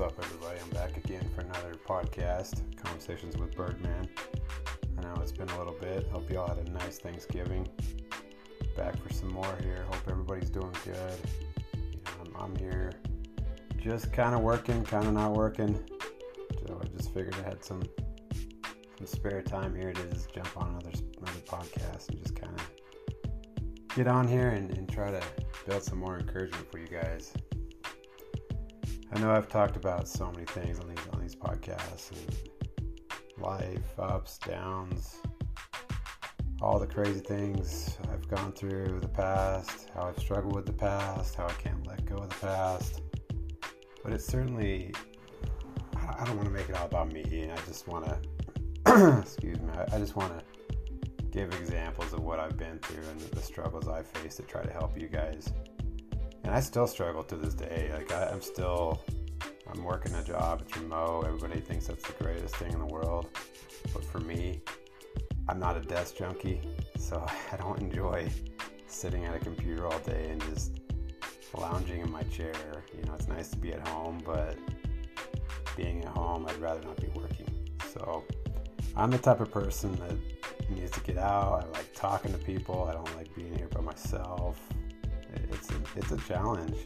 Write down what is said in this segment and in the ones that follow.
What's up, everybody? I'm back again for another podcast, Conversations with Birdman. I know it's been a little bit. Hope you all had a nice Thanksgiving. Back for some more here. Hope everybody's doing good. I'm, I'm here just kind of working, kind of not working. So I just figured I had some some spare time here to just jump on another another podcast and just kind of get on here and, and try to build some more encouragement for you guys. I know I've talked about so many things on these on these podcasts life, ups, downs, all the crazy things I've gone through the past, how I've struggled with the past, how I can't let go of the past. But it's certainly I don't want to make it all about me, and I just want to excuse me. I, just want to give examples of what I've been through and the struggles I faced to try to help you guys and I still struggle to this day. Like I, am still, I'm working a job. It's remote. Everybody thinks that's the greatest thing in the world, but for me, I'm not a desk junkie, so I don't enjoy sitting at a computer all day and just lounging in my chair. You know, it's nice to be at home, but being at home, I'd rather not be working. So I'm the type of person that needs to get out. I like talking to people. I don't like being here by myself it's a, it's a challenge.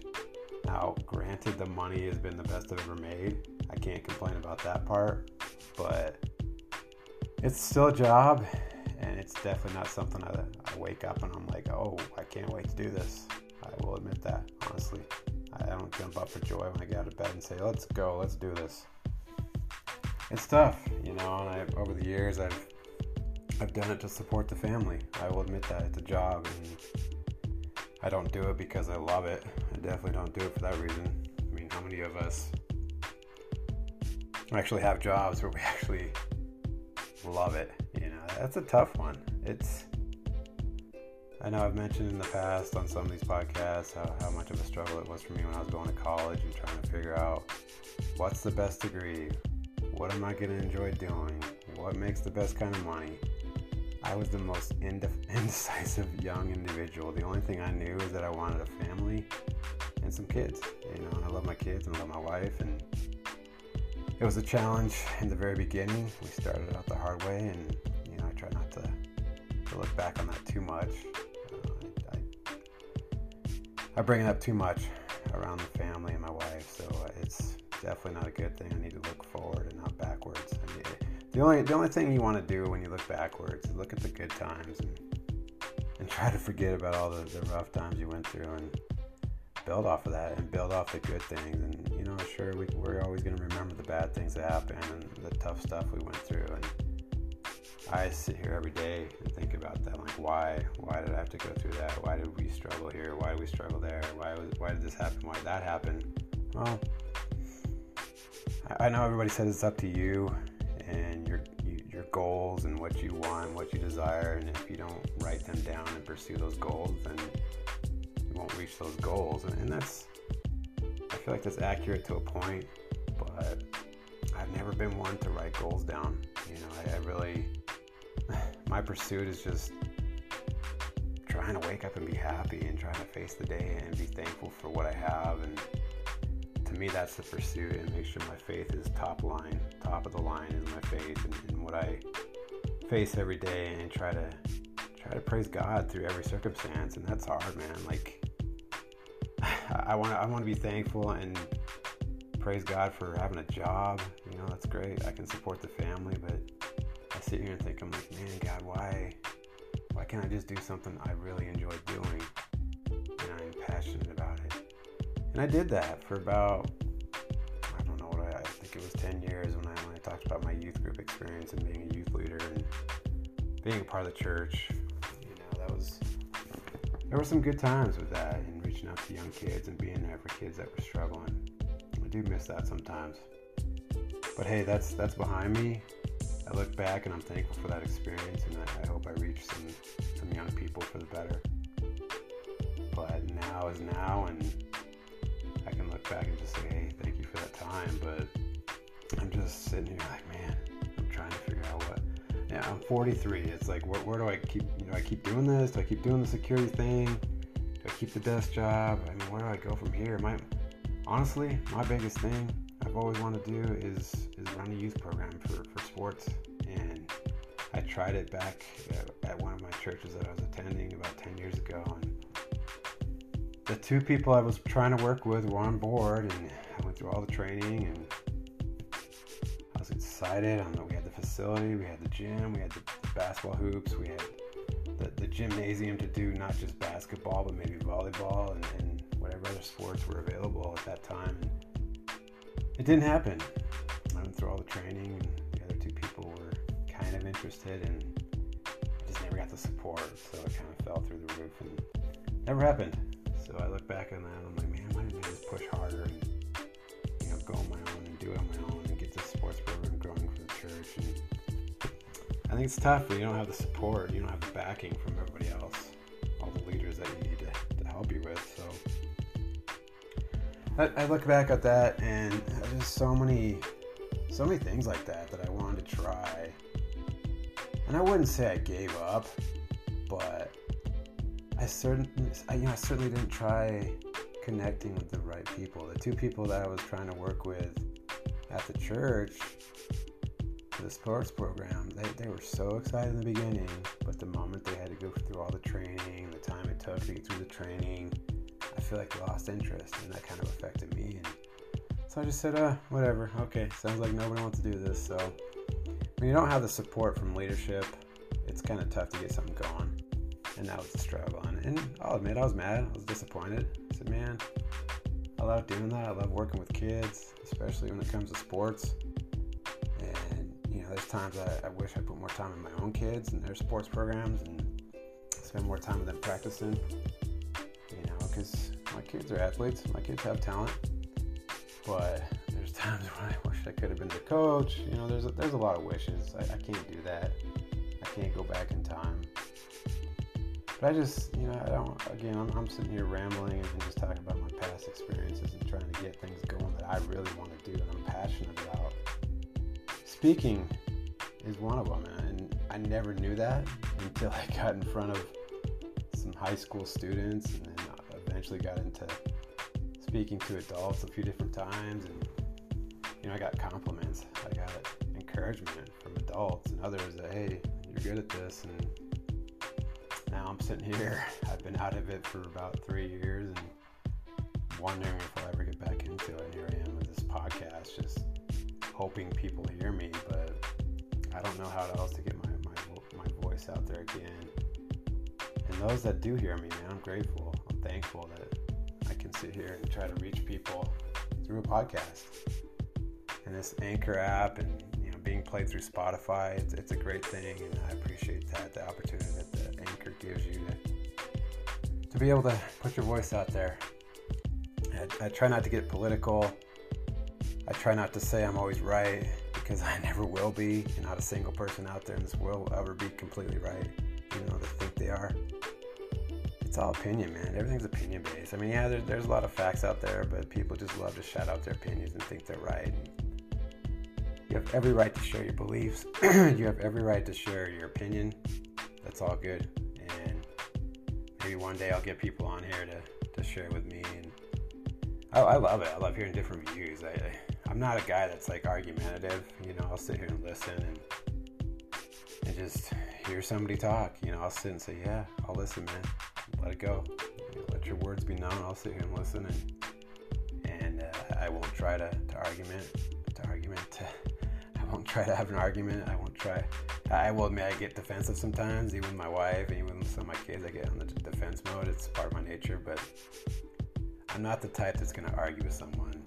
Now, granted, the money has been the best I've ever made. I can't complain about that part, but it's still a job, and it's definitely not something I, I wake up and I'm like, oh, I can't wait to do this. I will admit that, honestly. I don't jump up for joy when I get out of bed and say, let's go, let's do this. It's tough, you know, and I, over the years, I've I've done it to support the family. I will admit that it's a job, and I don't do it because I love it. I definitely don't do it for that reason. I mean, how many of us actually have jobs where we actually love it? You know, that's a tough one. It's I know I've mentioned in the past on some of these podcasts how, how much of a struggle it was for me when I was going to college and trying to figure out what's the best degree, what am I going to enjoy doing, what makes the best kind of money. I was the most indecisive young individual. The only thing I knew is that I wanted a family and some kids. You know, and I love my kids and I love my wife. And it was a challenge in the very beginning. We started out the hard way, and you know, I try not to, to look back on that too much. Uh, I, I, I bring it up too much around the family and my wife, so it's definitely not a good thing. I need to look forward and not backwards. The only the only thing you want to do when you look backwards is look at the good times and and try to forget about all the, the rough times you went through and build off of that and build off the good things. And you know sure we, we're always going to remember the bad things that happened and the tough stuff we went through. And I sit here every day and think about that like why why did I have to go through that? Why did we struggle here? Why did we struggle there? Why was why did this happen? Why did that happen? Well I know everybody says it's up to you and your your goals and what you want, what you desire, and if you don't write them down and pursue those goals, then you won't reach those goals. And, and that's I feel like that's accurate to a point, but I've never been one to write goals down. You know, I, I really my pursuit is just trying to wake up and be happy and trying to face the day and be thankful for what I have and to me, that's the pursuit, and make sure my faith is top line, top of the line is my faith, and, and what I face every day, and try to try to praise God through every circumstance, and that's hard, man. Like I want I want to be thankful and praise God for having a job. You know, that's great. I can support the family, but I sit here and think, I'm like, man, God, why why can't I just do something I really enjoy doing and I'm passionate about? And I did that for about, I don't know what I, I think it was 10 years when I, when I talked about my youth group experience and being a youth leader and being a part of the church. You know, that was, there were some good times with that and reaching out to young kids and being there for kids that were struggling. I do miss that sometimes. But hey, that's that's behind me. I look back and I'm thankful for that experience, and I, I hope I reach some some young people for the better. But now is now, and time. But I'm just sitting here like, man, I'm trying to figure out what. Yeah, I'm 43. It's like, where, where do I keep? You know, I keep doing this. Do I keep doing the security thing? Do I keep the desk job? I mean, where do I go from here? My honestly, my biggest thing. I've, always wanted to do is is run a youth program for, for sports. And I tried it back at, at one of my churches that I was attending about 10 years ago. And the two people I was trying to work with were on board, and through all the training and I was excited. I know we had the facility, we had the gym, we had the, basketball hoops, we had the, the, gymnasium to do not just basketball but maybe volleyball and, and whatever other sports were available at that time. And it didn't happen. I went through all the training, and the other two people were kind of interested, and just never got the support, so it kind of fell through the roof and never happened. So I look back on that, and I'm like, man, why didn't I just push harder and on my own and do it on my own and get this sports program growing for the church? And I think it's tough when you don't have the support, you don't have the backing from everybody else, all the leaders that you need to, to help you with. So I, I look back at that, and there's so many, so many things like that that I wanted to try. And I wouldn't say I gave up, but I certainly, you know, I certainly didn't try connecting with the right people. The two people that I was trying to work with at the church, the sports program, they, they were so excited in the beginning, but the moment they had to go through all the training, the time it took to get through the training, I feel like they lost interest, and that kind of affected me. And so I just said, uh, whatever. Okay, sounds like nobody wants to do this. So when you don't have the support from leadership, it's kind of tough to get something going. And that was the struggle. And, and I'll admit, I was mad. I was disappointed. I said, man, I love doing that. I love working with kids, especially when it comes to sports. And, you know, there's times I, I wish I put more time in my own kids and their sports programs and spend more time with them practicing you know, because my kids are athletes. My kids have talent, but there's times when I wish I could have been the coach. You know, there's a, there's a lot of wishes. I, I can't do that. I can't go back in time. But I just, you know, I don't. Again, I'm, I'm sitting here rambling and just talking about my past experiences and trying to get things going that I really want to do and I'm passionate about. Speaking is one of them, and I never knew that until I got in front of some high school students and then eventually got into speaking to adults a few different times, and you know, I got compliments, I got encouragement from adults and others that hey, you're good at this, and now I'm sitting here. I've been out of it for about three years, and wondering if I'll ever get back into it. Here I am with this podcast, just hoping people hear me, but I don't know how else to get my, my, my voice out there again. And those that do hear me, man, I'm grateful I'm thankful that I can sit here and try to reach people through a podcast. And this Anchor app and you know being played through Spotify, it's, it's a great thing, and I appreciate that the opportunity that gives you to to be able to put your voice out there. I, I try not to get political. I try not to say I'm always right because I never will be. And not a single person out there in this world will ever be completely right, even though they think they are it's all opinion, man. Everything's opinion based. I mean, yeah, there, there's a lot of facts out there, but people just love to shout out their opinions and think they're right. You have every right to share your beliefs. you have every right to share your opinion. That's all good. Maybe one day I'll get people on here to, to share with me. And I, I love it. I love hearing different views. I, I, I'm not a guy that's like argumentative. You know, I'll sit here and listen and and just hear somebody talk. You know, I'll sit and say, yeah, I'll listen, man let it go. Let your words be known. I'll sit here and listen, and and uh, I won't try to, to argument to argument. To, won't try to have an argument. I won't try. I will admit I get defensive sometimes, even with my wife, even with some of my kids. I get on the defense mode. It's part of my nature, but I'm not the type that's going to argue with someone.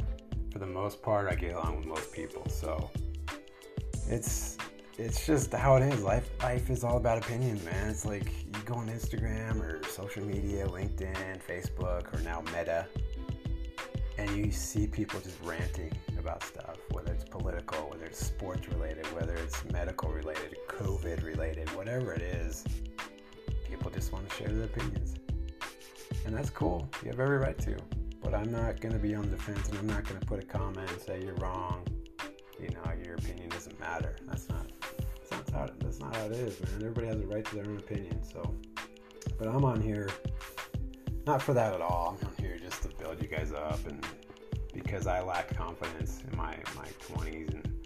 For the most part, I get along with most people, so it's it's just how it is. Life life is all about opinions, man. It's like you go on Instagram or social media, LinkedIn, Facebook, or now Meta, and you see people just ranting about stuff, whether it's political, whether it's sports related, whether it's medical related, COVID related, whatever it is. People just want to share their opinions. And that's cool. You have every right to. But I'm not going to be on the defense and I'm not going to put a comment and say you're wrong. You know, your opinion doesn't matter. That's not how that's not how it is, man. Everybody has a right to their own opinion. So, but I'm on here not for that at all. I'm on here just to build you guys up and because I lacked confidence in my my 20s and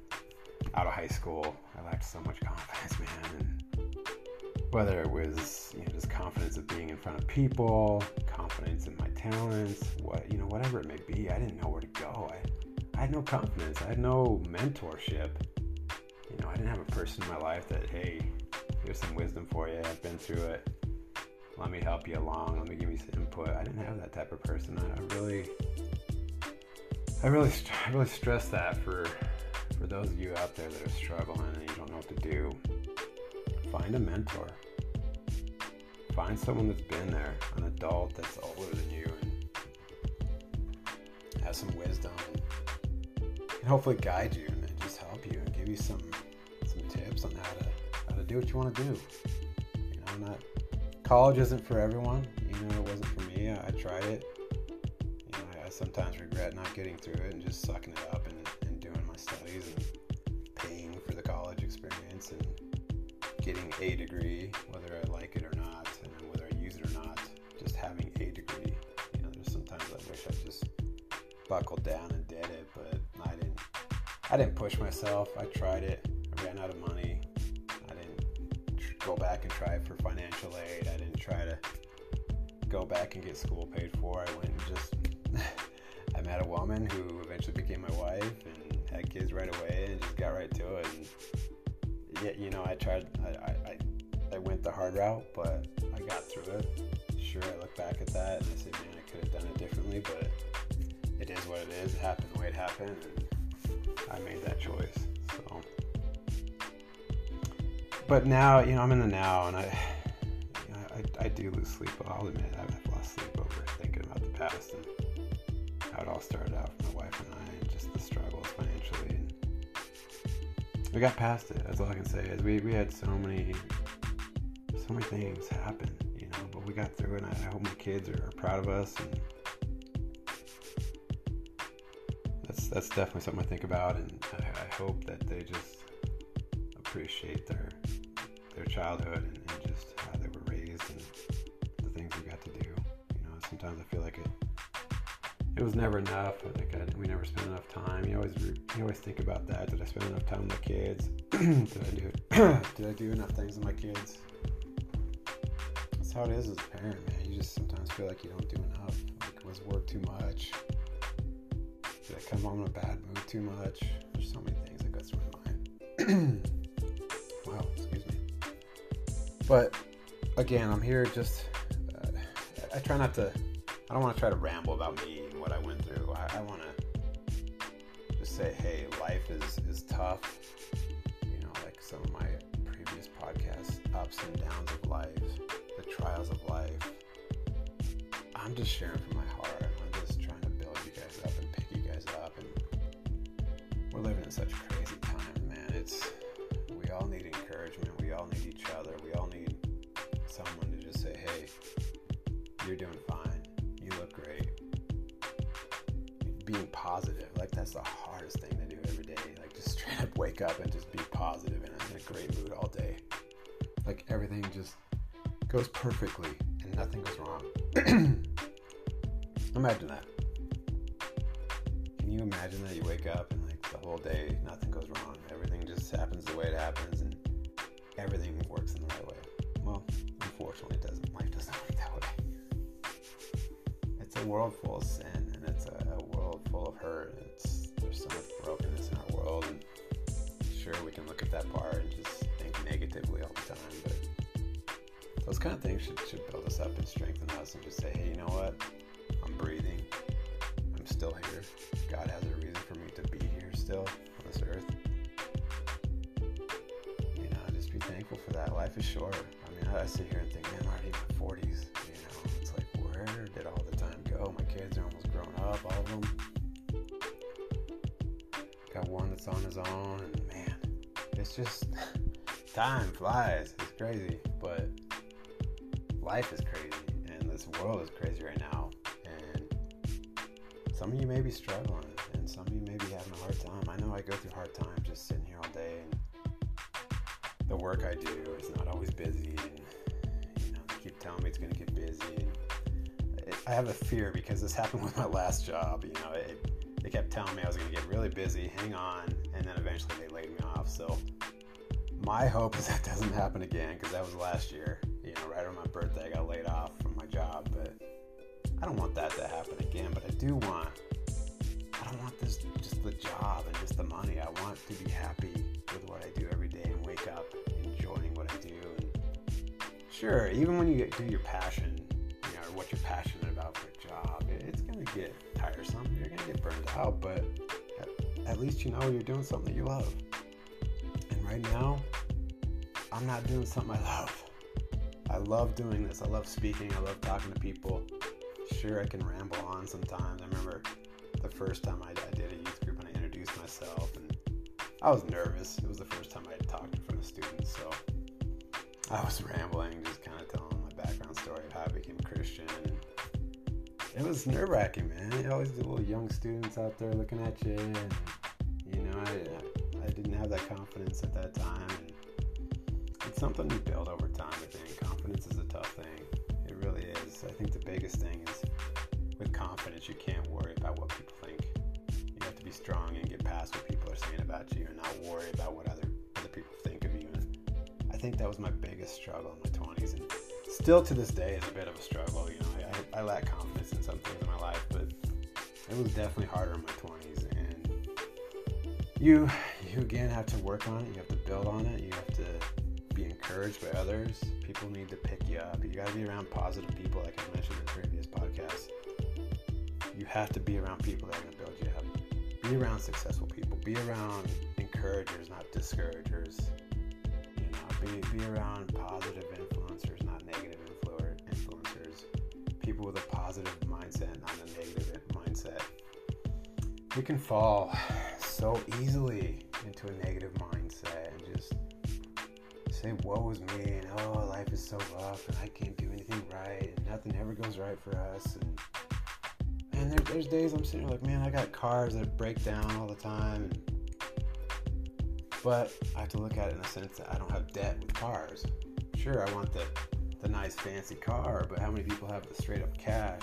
out of high school. I lacked so much confidence, man. And whether it was you know just confidence of being in front of people, confidence in my talents, what you know whatever it may be, I didn't know where to go. I I had no confidence. I had no mentorship. You know, I didn't have a person in my life that hey, here's some wisdom for you. I've been through it. Let me help you along. Let me give you some input. I didn't have that type of person. I, I really I really, I really stress that for for those of you out there that are struggling and you don't know what to do. Find a mentor. Find someone that's been there, an adult that's older than you and has some wisdom and hopefully guide you and just help you and give you some some tips on how to how to do what you want to do. You know, not college isn't for everyone. You know, it wasn't for me. I, I tried it sometimes regret not getting through it and just sucking it up and, and doing my studies and paying for the college experience and getting a degree, whether I like it or not, and whether I use it or not, just having a degree. You know, there's sometimes I wish I just buckled down and did it, but I didn't. I didn't push myself. I tried it. I ran out of money. I didn't go back and try for financial aid. I didn't try to go back and get school paid for. I went and just I met a woman who eventually became my wife and had kids right away and just got right to it. And yeah, you know, I tried, I, I, I went the hard route, but I got through it. Sure, I look back at that and I say, man, I could have done it differently, but it is what it is. It happened the way it happened, and I made that choice. So, but now, you know, I'm in the now, and I, you know, I, I do lose sleep. I'll admit, I've lost sleep over thinking about the past and it all started out for my wife and I, and just the struggles financially. And we got past it. That's all I can say. Is we, we had so many so many things happen, you know, but we got through it. And I hope my kids are, are proud of us. And that's that's definitely something I think about, and I, I hope that they just appreciate their their childhood and, and just how they were raised and the things we got to do. You know, sometimes I feel like it it was never enough. Think I, we never spent enough time. You always you always think about that. Did I spend enough time with my kids? did I do did I do enough things with my kids? That's how it is as a parent, man. You just sometimes feel like you don't do enough. Like was work too much? Did I come home in a bad mood too much? There's so many things that go through my mind. wow, excuse me. But again, I'm here just. Uh, I try not to. I don't want to try to ramble about me say, hey, life is, is tough. You know, like some of my previous podcasts, ups and downs of life, the trials of life. I'm just sharing from my heart. I'm just trying to build you guys up and pick you guys up. And we're living in such perfectly and nothing goes wrong. imagine that. Can you imagine that you wake up and like the whole day nothing goes wrong? Everything just happens the way it happens and everything works in the right way. Well, unfortunately it doesn't. Life doesn't work that way. It's a world full of sin and it's a world full of hurt. It's there's so much brokenness in our world, and sure we can look at that part and just think negatively all the time, but those kind of things should should build us up and strengthen us, and just say, hey, you know what? I'm breathing. I'm still here. God has a reason for me to be here still on this earth. You know, just be thankful for that. Life is short. I mean, I sit here and think, man, I'm already in my 40s. You know, it's like, where did all the time go? My kids are almost grown up, all of them got one that's on his own, and man, it's just time flies. It's crazy, life is crazy, and this world is crazy right now. And some of you may be struggling, and some of you may be having a hard time. I know I go through hard times just sitting here all day, and the work I do is not always busy, and you know, they keep telling me it's going to get busy. And I have a fear because this happened with my last job. You know, it, kept telling me I was going to get really busy, hang on, and then eventually they laid me off. So my hope is that doesn't happen again because that was last year. Birthday, I got laid off from my job, but I don't want that to happen again. But I do want, I don't want this just the job and just the money. I want to be happy with what I do every day and wake up enjoying what I do. And sure, even when you do your passion, you know, or what you're passionate about for a job, it's gonna get tiresome. You're gonna get burned out, but at, at least you know you're doing something that you love. And right now, I'm not doing something I love. I love doing this. I love speaking. I love talking to people. Sure, I can ramble on sometimes. I remember the first time I, I did a youth group and I introduced myself, and I was nervous. It was the first time I had talked in front of students, so I was rambling, just kind of telling my background story of how I became a Christian. And it was nerve wracking, man. You always the little young students out there looking at you, and you know, I, I didn't have that confidence at that time. And it's something you build over time. I think confidence is a tough thing. It really is. I think the biggest thing is with confidence, you can't worry about what people think. You have to be strong and get past what people are saying about you, and not worry about what other other people think of you. And I think that was my biggest struggle in my 20s, and still to this day is a bit of a struggle. You know, I, I lack confidence in some things in my life, but it was definitely harder in my 20s. And you, you again have to work on it. You have to build on it. You have to encouraged by others. People need to pick you up. You got to be around positive people, like I mentioned in previous podcasts. You have to be around people that are going to build you up. Be around successful people. Be around encouragers, not discouragers. You know, be, be around positive influencers, not negative influencers. People with a positive mindset, not a negative mindset. We can fall so easily into a negative mindset say, woe is me, and oh, life is so rough, and I can't do anything right, and nothing ever goes right for us. And man, there, there's days I'm sitting like, man, I got cars that break down all the time. And, but I have to look at it in the sense that I don't have debt with cars. Sure, I want the, the nice fancy car, but how many people have the straight up cash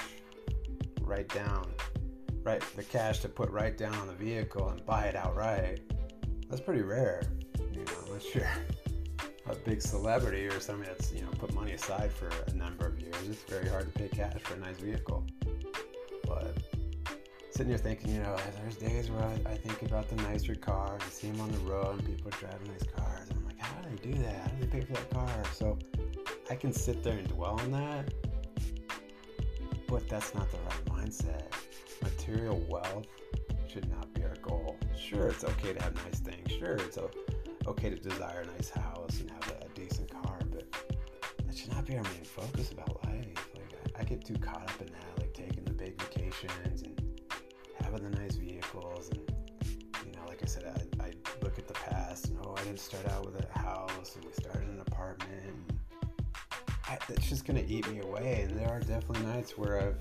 right down, right, the cash to put right down on the vehicle and buy it outright? That's pretty rare, you know, unless you're a big celebrity or somebody that's you know put money aside for a number of years. It's very hard to pay cash for a nice vehicle. But sitting here thinking, you know, there's days where I, I think about the nicer cars. I see them on the road and people are driving nice cars. And I'm like, how do they do that? How do they pay for that car? So I can sit there and dwell on that. But that's not the right mindset. Material wealth should not be our goal. Sure, it's okay to have nice things. Sure, it's okay to desire a nice house and that should not be our focus about life. Like I, I get too caught up in that, like taking the big vacations and having the nice vehicles, and you know, like I said, I, I look at the past and oh, I didn't start out with a house, and we started an apartment. And I, it's just gonna eat me away, and there are definitely nights where I've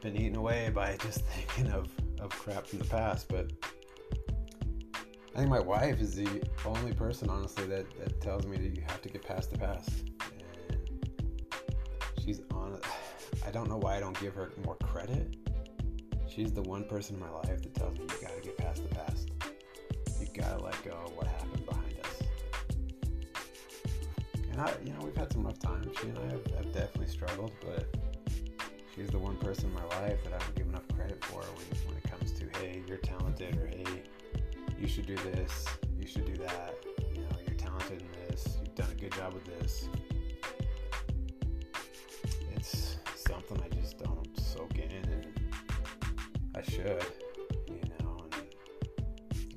been eaten away by just thinking of of crap from the past, but I think my wife is the only person, honestly, that, that tells me that you have to get past the past. She's on. I don't know why I don't give her more credit. She's the one person in my life that tells me you gotta get past the past. You gotta let go of what happened behind us. And I, you know, we've had some rough times. She and I have, have definitely struggled, but she's the one person in my life that I don't give enough credit for when, when it comes to, hey, you're talented, or hey, you should do this, you should do that, you know, you're talented in this, you've done a good job with this. Something I just don't soak in, and I should, you know, and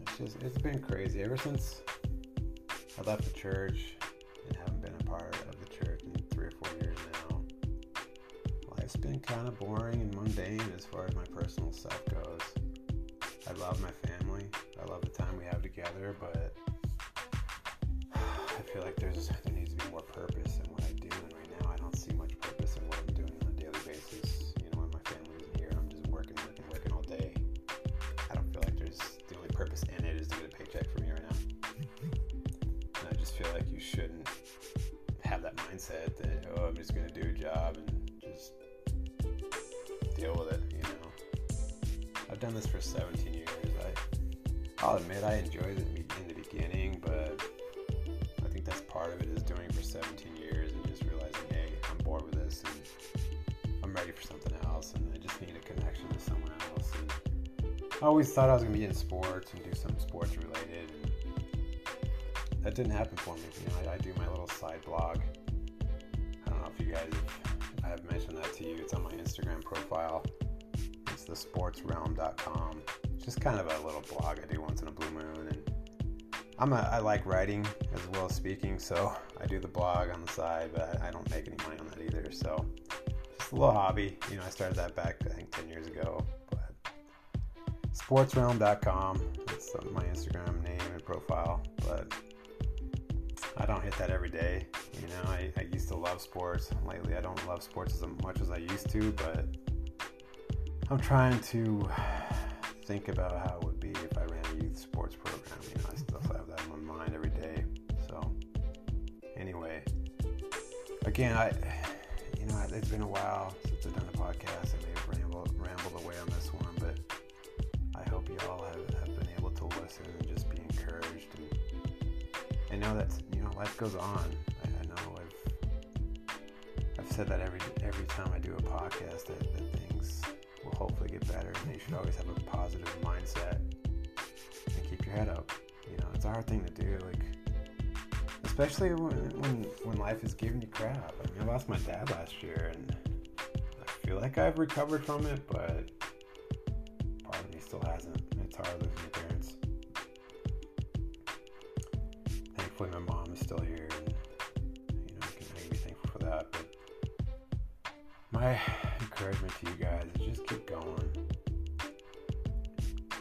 it's just, it's been crazy ever since I left the church and haven't been a part of the church in three or four years now. Life's been kind of boring and mundane as far as my personal self goes. I love my family. I love the time we have together, but I feel like there's there needs to be more purpose in what just gonna do a job and just deal with it. You know, I've done this for 17 years. I, I'll admit I enjoyed it in the beginning, but I think that's part of it is doing it for 17 years and just realizing, hey, I'm bored with this and I'm ready for something else, and I just need a connection to someone else. And I always thought I was gonna be in sports and do something sports related, and that didn't happen for me. You know, I, I do my little side blog. I if you guys have, have mentioned that to you. It's on my Instagram profile. It's the sportsrealm.com. It's just kind of a little blog I do once in a blue moon. And I'm a, I like writing as well as speaking, so I do the blog on the side, but I, I don't make any money on that either. So just a little hobby. You know, I started that back I think 10 years ago. But sportsrealm.com. That's my Instagram name and profile. But I don't hit that every day. You know, I, I used to love sports. Lately, I don't love sports as much as I used to, but I'm trying to think about how it would be if I ran a youth sports program. You know, I still have that in my mind every day. So, anyway, again, I, you know, it's been a while since I've done a podcast. I may goes on. I, I know I've I've said that every every time I do a podcast that, that things will hopefully get better. And you should always have a positive mindset and keep your head up. You know, it's a hard thing to do. Like, especially when when, when life is giving you crap. I mean, I lost my dad last year, and I feel like I've recovered from it, but My still here, and you know, I can, I can be thankful for that. But my encouragement to you guys is just keep going.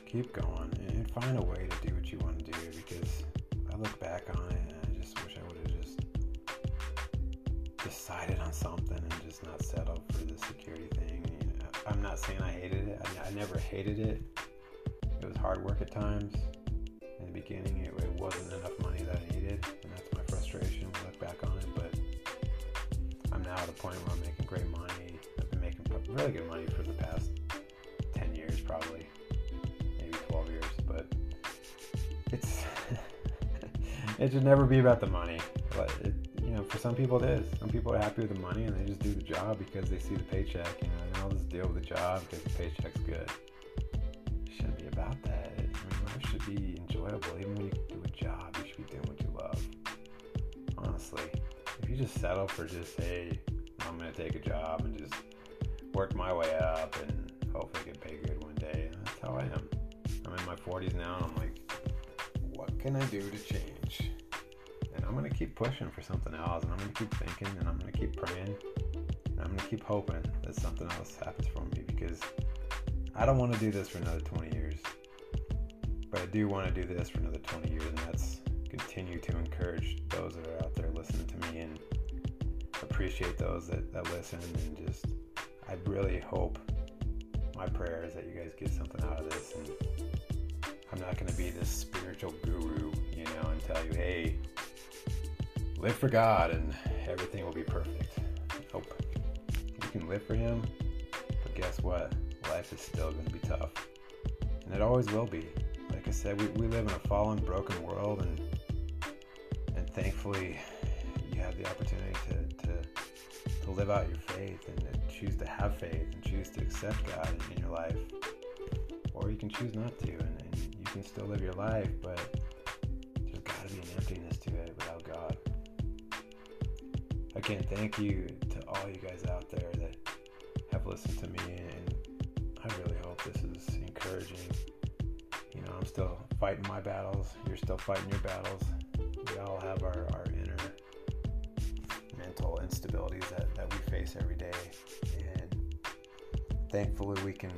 Keep going and find a way to do what you want to do because I look back on it and I just wish I would have just decided on something and just not settled for the security thing. You know, I'm not saying I hated it. I, I, never hated it. It was hard work at times. In the beginning, it, it wasn't enough point where I'm making great money I've been making really good money for the past 10 years, probably, maybe 12 years. But it's it should never be about the money. But it, you know, for some people it is. Some people are happy with the money and they just do the job because they see the paycheck. You know, and I'll just deal with the job because the paycheck's good. It shouldn't be about that. I mean, life should be enjoyable. Even when you do a job, you should be doing what you love. Honestly, if you just settle for just hey, Gonna take a job and just work my way up and hopefully get paid good one day. That's how I am. I'm in my 40s now and I'm like, what can I do to change? And I'm going to keep pushing for something else and I'm going to keep thinking and I'm going to keep praying and I'm going to keep hoping that something else happens for me because I don't want to do this for another 20 years. But I do want to do this for another 20 years and that's continue to encourage those that are out there listening to me appreciate those that, that listen and just I really hope my prayer is that you guys get something out of this. And I'm not to be this spiritual guru, you know, and tell you, hey, live for God and everything will be perfect. Nope. You can live for Him, but guess what? Life is still to be tough. And it always will be. Like I said, we, we live in a fallen, broken world, and and thankfully, you have the opportunity live out your faith and choose to have faith and choose to accept God in, in your life, or you can choose not to, and, and you can still live your life, but there's got to be an emptiness to it without God. Again, thank you to all you guys out there that have listened to me, and I really hope this is encouraging. You know, I'm still fighting my battles. You're still fighting your battles. We all have our, our instabilities that, that we face every day. And thankfully we can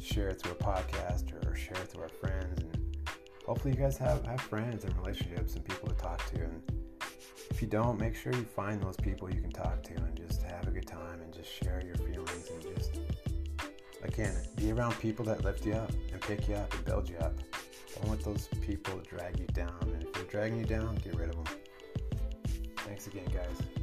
share it through a podcast or share it through our friends. And hopefully you guys have, have friends and relationships and people to talk to. And if you don't make sure you find those people you can talk to and just have a good time and just share your feelings and just again be around people that lift you up and pick you up and build you up. Don't let those people drag you down. And if they're dragging you down get rid of them. Thanks again guys